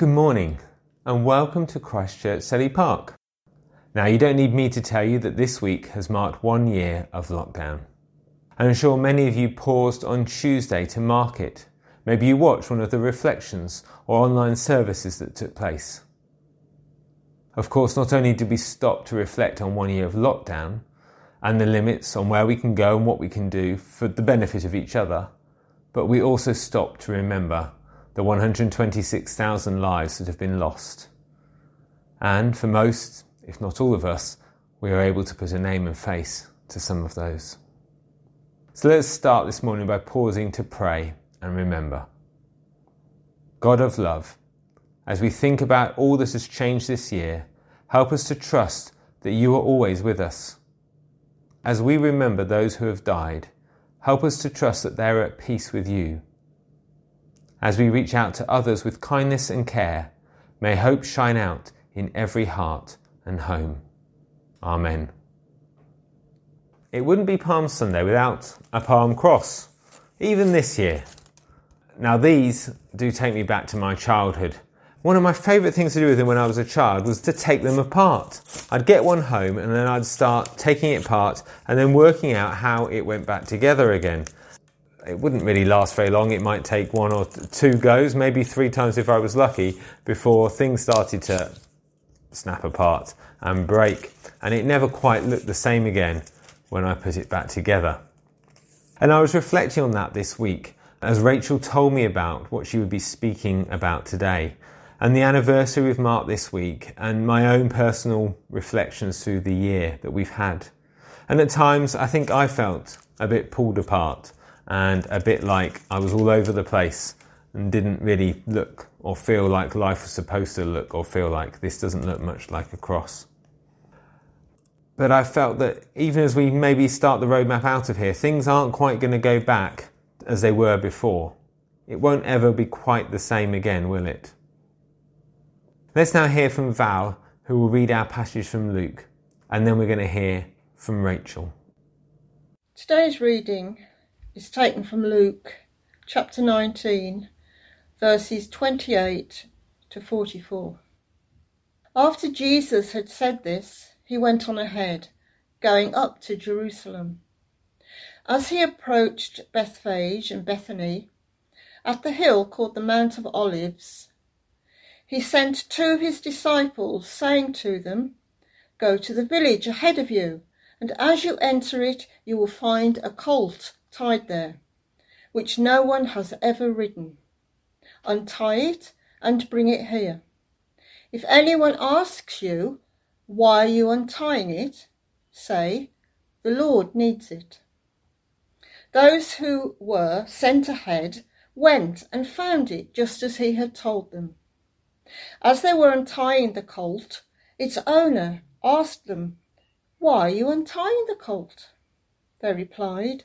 Good morning and welcome to Christchurch Selly Park. Now, you don't need me to tell you that this week has marked one year of lockdown. I'm sure many of you paused on Tuesday to mark it. Maybe you watched one of the reflections or online services that took place. Of course, not only did we stop to reflect on one year of lockdown and the limits on where we can go and what we can do for the benefit of each other, but we also stopped to remember the 126,000 lives that have been lost. And for most, if not all of us, we are able to put a name and face to some of those. So let's start this morning by pausing to pray and remember. God of love, as we think about all that has changed this year, help us to trust that you are always with us. As we remember those who have died, help us to trust that they are at peace with you as we reach out to others with kindness and care, may hope shine out in every heart and home. Amen. It wouldn't be Palm Sunday without a palm cross, even this year. Now, these do take me back to my childhood. One of my favourite things to do with them when I was a child was to take them apart. I'd get one home and then I'd start taking it apart and then working out how it went back together again it wouldn't really last very long. It might take one or two goes, maybe three times if I was lucky, before things started to snap apart and break. And it never quite looked the same again when I put it back together. And I was reflecting on that this week as Rachel told me about what she would be speaking about today and the anniversary we've marked this week and my own personal reflections through the year that we've had. And at times I think I felt a bit pulled apart and a bit like I was all over the place and didn't really look or feel like life was supposed to look or feel like this doesn't look much like a cross. But I felt that even as we maybe start the roadmap out of here, things aren't quite going to go back as they were before. It won't ever be quite the same again, will it? Let's now hear from Val, who will read our passage from Luke, and then we're going to hear from Rachel. Today's reading is taken from Luke chapter 19, verses 28 to 44. After Jesus had said this, he went on ahead, going up to Jerusalem. As he approached Bethphage and Bethany, at the hill called the Mount of Olives, he sent two of his disciples, saying to them, Go to the village ahead of you, and as you enter it, you will find a colt tied there, which no one has ever ridden. Untie it and bring it here. If anyone asks you, why are you untying it? Say, the Lord needs it. Those who were sent ahead went and found it just as he had told them. As they were untying the colt, its owner asked them, Why are you untying the colt? They replied,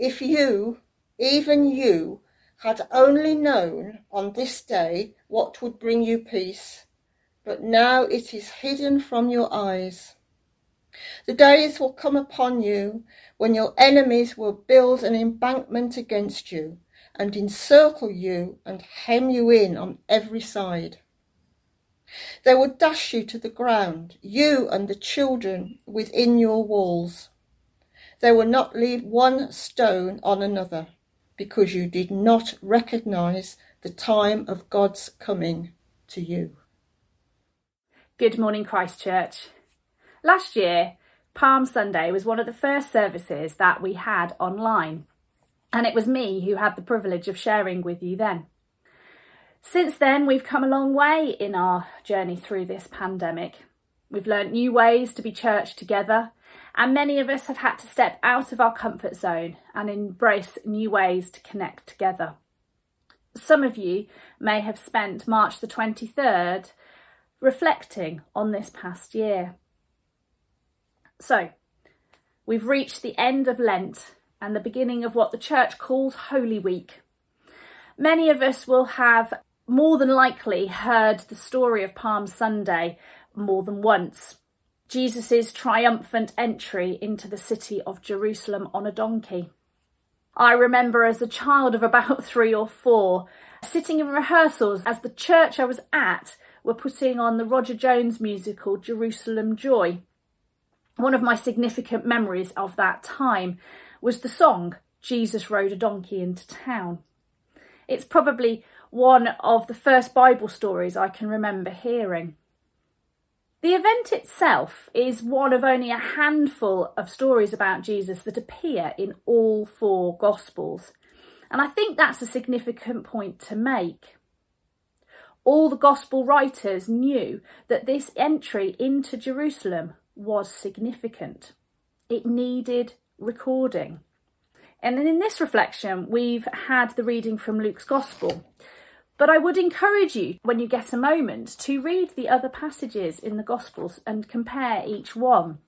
if you, even you, had only known on this day what would bring you peace, but now it is hidden from your eyes. The days will come upon you when your enemies will build an embankment against you and encircle you and hem you in on every side. They will dash you to the ground, you and the children within your walls. They will not leave one stone on another, because you did not recognize the time of God's coming. to you. Good morning, Christchurch. Last year, Palm Sunday was one of the first services that we had online, and it was me who had the privilege of sharing with you then. Since then, we've come a long way in our journey through this pandemic. We've learnt new ways to be church together, and many of us have had to step out of our comfort zone and embrace new ways to connect together. Some of you may have spent March the 23rd reflecting on this past year. So, we've reached the end of Lent and the beginning of what the church calls Holy Week. Many of us will have more than likely heard the story of Palm Sunday more than once. Jesus' triumphant entry into the city of Jerusalem on a donkey. I remember as a child of about three or four, sitting in rehearsals as the church I was at were putting on the Roger Jones musical Jerusalem Joy. One of my significant memories of that time was the song Jesus Rode a Donkey into Town. It's probably one of the first Bible stories I can remember hearing. The event itself is one of only a handful of stories about Jesus that appear in all four Gospels. And I think that's a significant point to make. All the Gospel writers knew that this entry into Jerusalem was significant. It needed recording. And then in this reflection, we've had the reading from Luke's Gospel. But I would encourage you, when you get a moment, to read the other passages in the Gospels and compare each one.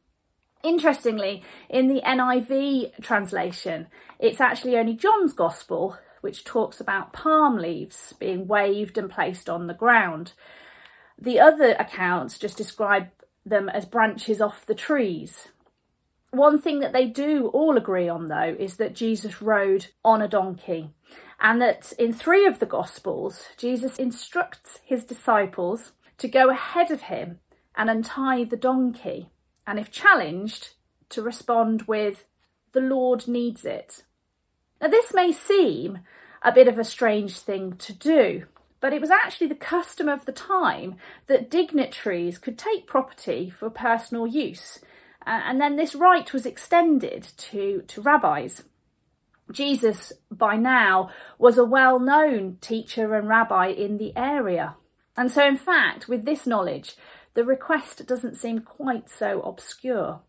Interestingly, in the NIV translation, it's actually only John's Gospel which talks about palm leaves being waved and placed on the ground. The other accounts just describe them as branches off the trees. One thing that they do all agree on, though, is that Jesus rode on a donkey and that in three of the Gospels, Jesus instructs his disciples to go ahead of him and untie the donkey, and if challenged, to respond with, The Lord needs it. Now, this may seem a bit of a strange thing to do, but it was actually the custom of the time that dignitaries could take property for personal use, uh, and then this right was extended to, to rabbis. Jesus, by now, was a well known teacher and rabbi in the area. And so, in fact, with this knowledge, the request doesn't seem quite so obscure.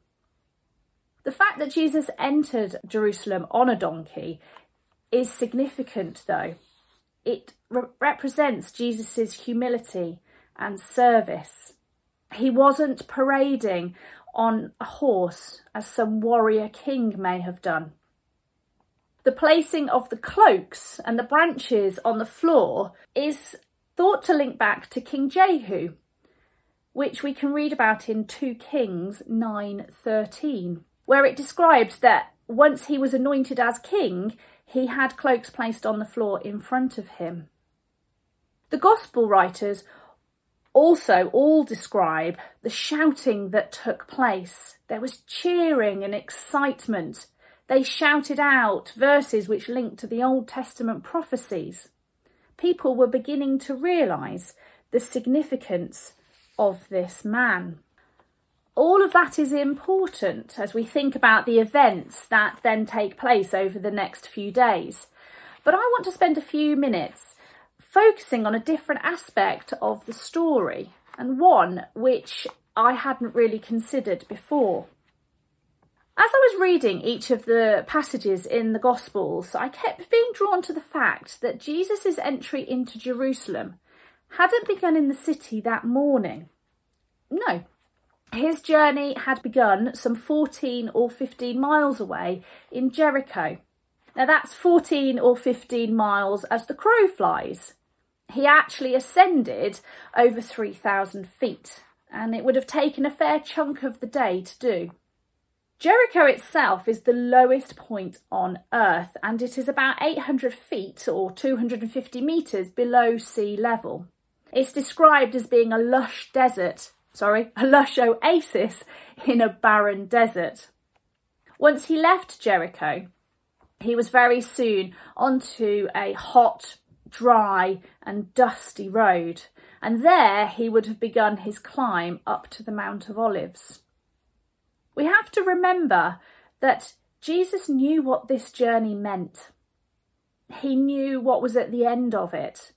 The fact that Jesus entered Jerusalem on a donkey is significant, though. It re- represents Jesus' humility and service. He wasn't parading on a horse as some warrior king may have done. The placing of the cloaks and the branches on the floor is thought to link back to King Jehu, which we can read about in 2 Kings 9:13, where it describes that once he was anointed as king, he had cloaks placed on the floor in front of him. The gospel writers also all describe the shouting that took place. There was cheering and excitement they shouted out verses which linked to the Old Testament prophecies. People were beginning to realise the significance of this man. All of that is important as we think about the events that then take place over the next few days. But I want to spend a few minutes focusing on a different aspect of the story and one which I hadn't really considered before. As I was reading each of the passages in the Gospels, I kept being drawn to the fact that Jesus' entry into Jerusalem hadn't begun in the city that morning. No, his journey had begun some 14 or 15 miles away in Jericho. Now that's 14 or 15 miles as the crow flies. He actually ascended over 3,000 feet, and it would have taken a fair chunk of the day to do. Jericho itself is the lowest point on Earth and it is about 800 feet or 250 metres below sea level. It's described as being a lush desert, sorry, a lush oasis in a barren desert. Once he left Jericho, he was very soon onto a hot, dry, and dusty road. and there he would have begun his climb up to the Mount of Olives. We have to remember that Jesus knew what this journey meant. He knew what was at the end of it.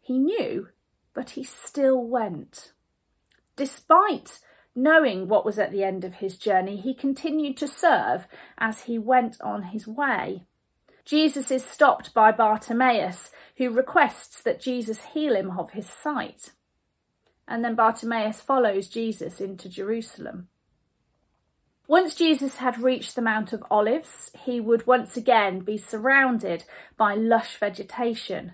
He knew, but he still went. Despite knowing what was at the end of his journey, he continued to serve as he went on his way. Jesus is stopped by Bartimaeus, who requests that Jesus heal him of his sight. And then Bartimaeus follows Jesus into Jerusalem. Once Jesus had reached the Mount of Olives, he would once again be surrounded by lush vegetation,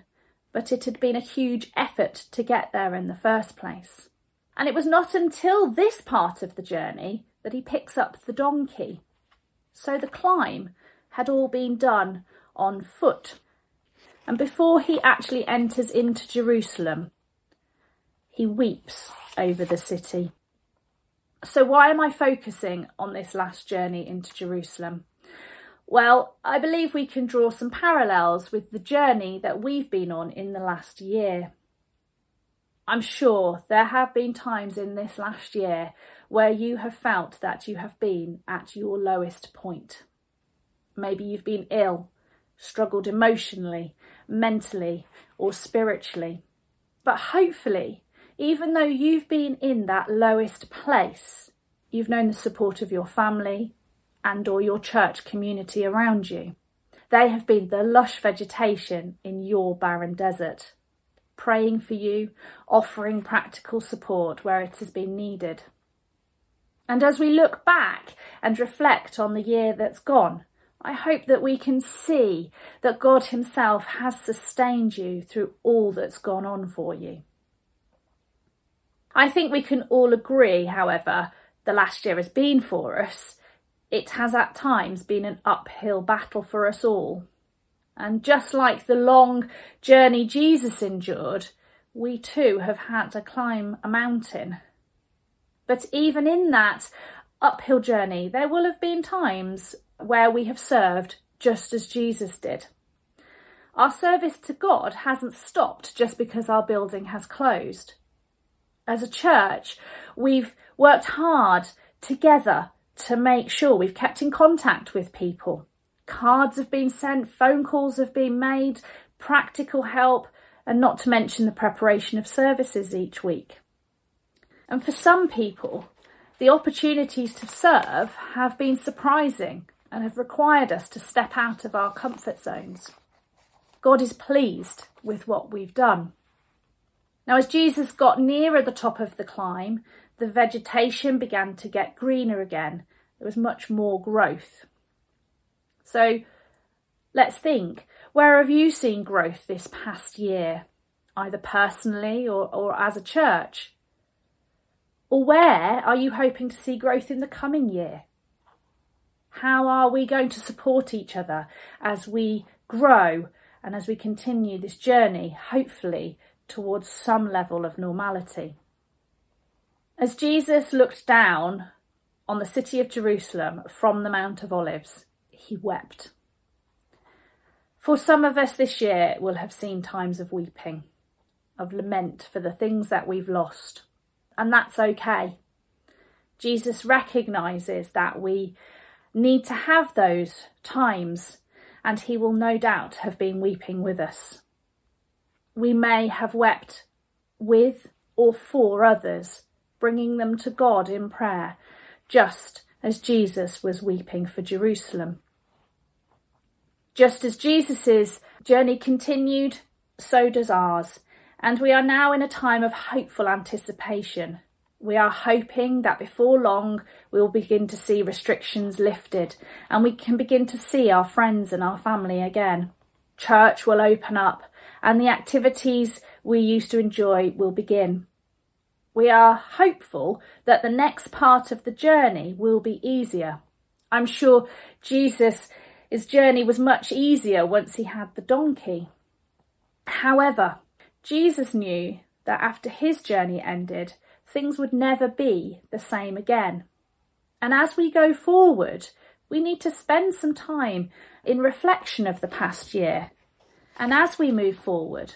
but it had been a huge effort to get there in the first place. And it was not until this part of the journey that he picks up the donkey. So the climb had all been done on foot. And before he actually enters into Jerusalem, he weeps over the city. So, why am I focusing on this last journey into Jerusalem? Well, I believe we can draw some parallels with the journey that we've been on in the last year. I'm sure there have been times in this last year where you have felt that you have been at your lowest point. Maybe you've been ill, struggled emotionally, mentally, or spiritually. But hopefully, even though you've been in that lowest place, you've known the support of your family and or your church community around you. They have been the lush vegetation in your barren desert, praying for you, offering practical support where it has been needed. And as we look back and reflect on the year that's gone, I hope that we can see that God Himself has sustained you through all that's gone on for you. I think we can all agree, however, the last year has been for us. It has at times been an uphill battle for us all. And just like the long journey Jesus endured, we too have had to climb a mountain. But even in that uphill journey, there will have been times where we have served just as Jesus did. Our service to God hasn't stopped just because our building has closed as a church, we've worked hard together to make sure we've kept in contact with people. Cards have been sent, phone calls have been made, practical help, and not to mention the preparation of services each week. And for some people, the opportunities to serve have been surprising and have required us to step out of our comfort zones. God is pleased with what we've done. Now, as Jesus got nearer the top of the climb, the vegetation began to get greener again. There was much more growth. So let's think where have you seen growth this past year, either personally or, or as a church? Or where are you hoping to see growth in the coming year? How are we going to support each other as we grow and as we continue this journey, hopefully, towards some level of normality. As Jesus looked down on the city of Jerusalem from the Mount of Olives, he wept. For some of us this year will have seen times of weeping, of lament for the things that we've lost, and that's okay. Jesus recognises that we need to have those times, and he will no doubt have been weeping with us we may have wept with or for others, bringing them to God in prayer, just as Jesus was weeping for Jerusalem. Just as Jesus' journey continued, so does ours, and we are now in a time of hopeful anticipation. We are hoping that before long we will begin to see restrictions lifted and we can begin to see our friends and our family again. Church will open up and the activities we used to enjoy will begin. We are hopeful that the next part of the journey will be easier. I'm sure Jesus' his journey was much easier once he had the donkey. However, Jesus knew that after his journey ended, things would never be the same again. And as we go forward, we need to spend some time in reflection of the past year and as we move forward,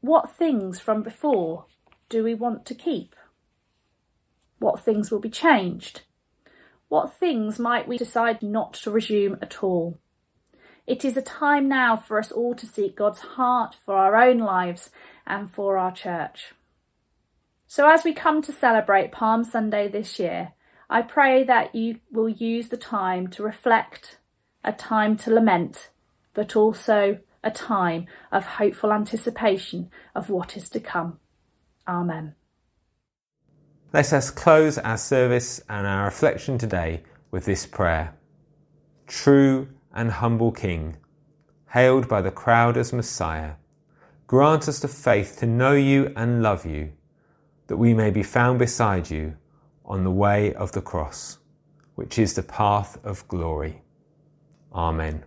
What things from before do we want to keep? What things will be changed? What things might we decide not to resume at all? It is a time now for us all to seek God's heart for our own lives and for our church. So, as we come to celebrate Palm Sunday this year, I pray that you will use the time to reflect, a time to lament, but also a time of hopeful anticipation of what is to come. Amen. Let us close our service and our reflection today with this prayer. True and humble King, hailed by the crowd as Messiah, grant us the faith to know you and love you, that we may be found beside you on the way of the cross, which is the path of glory. Amen.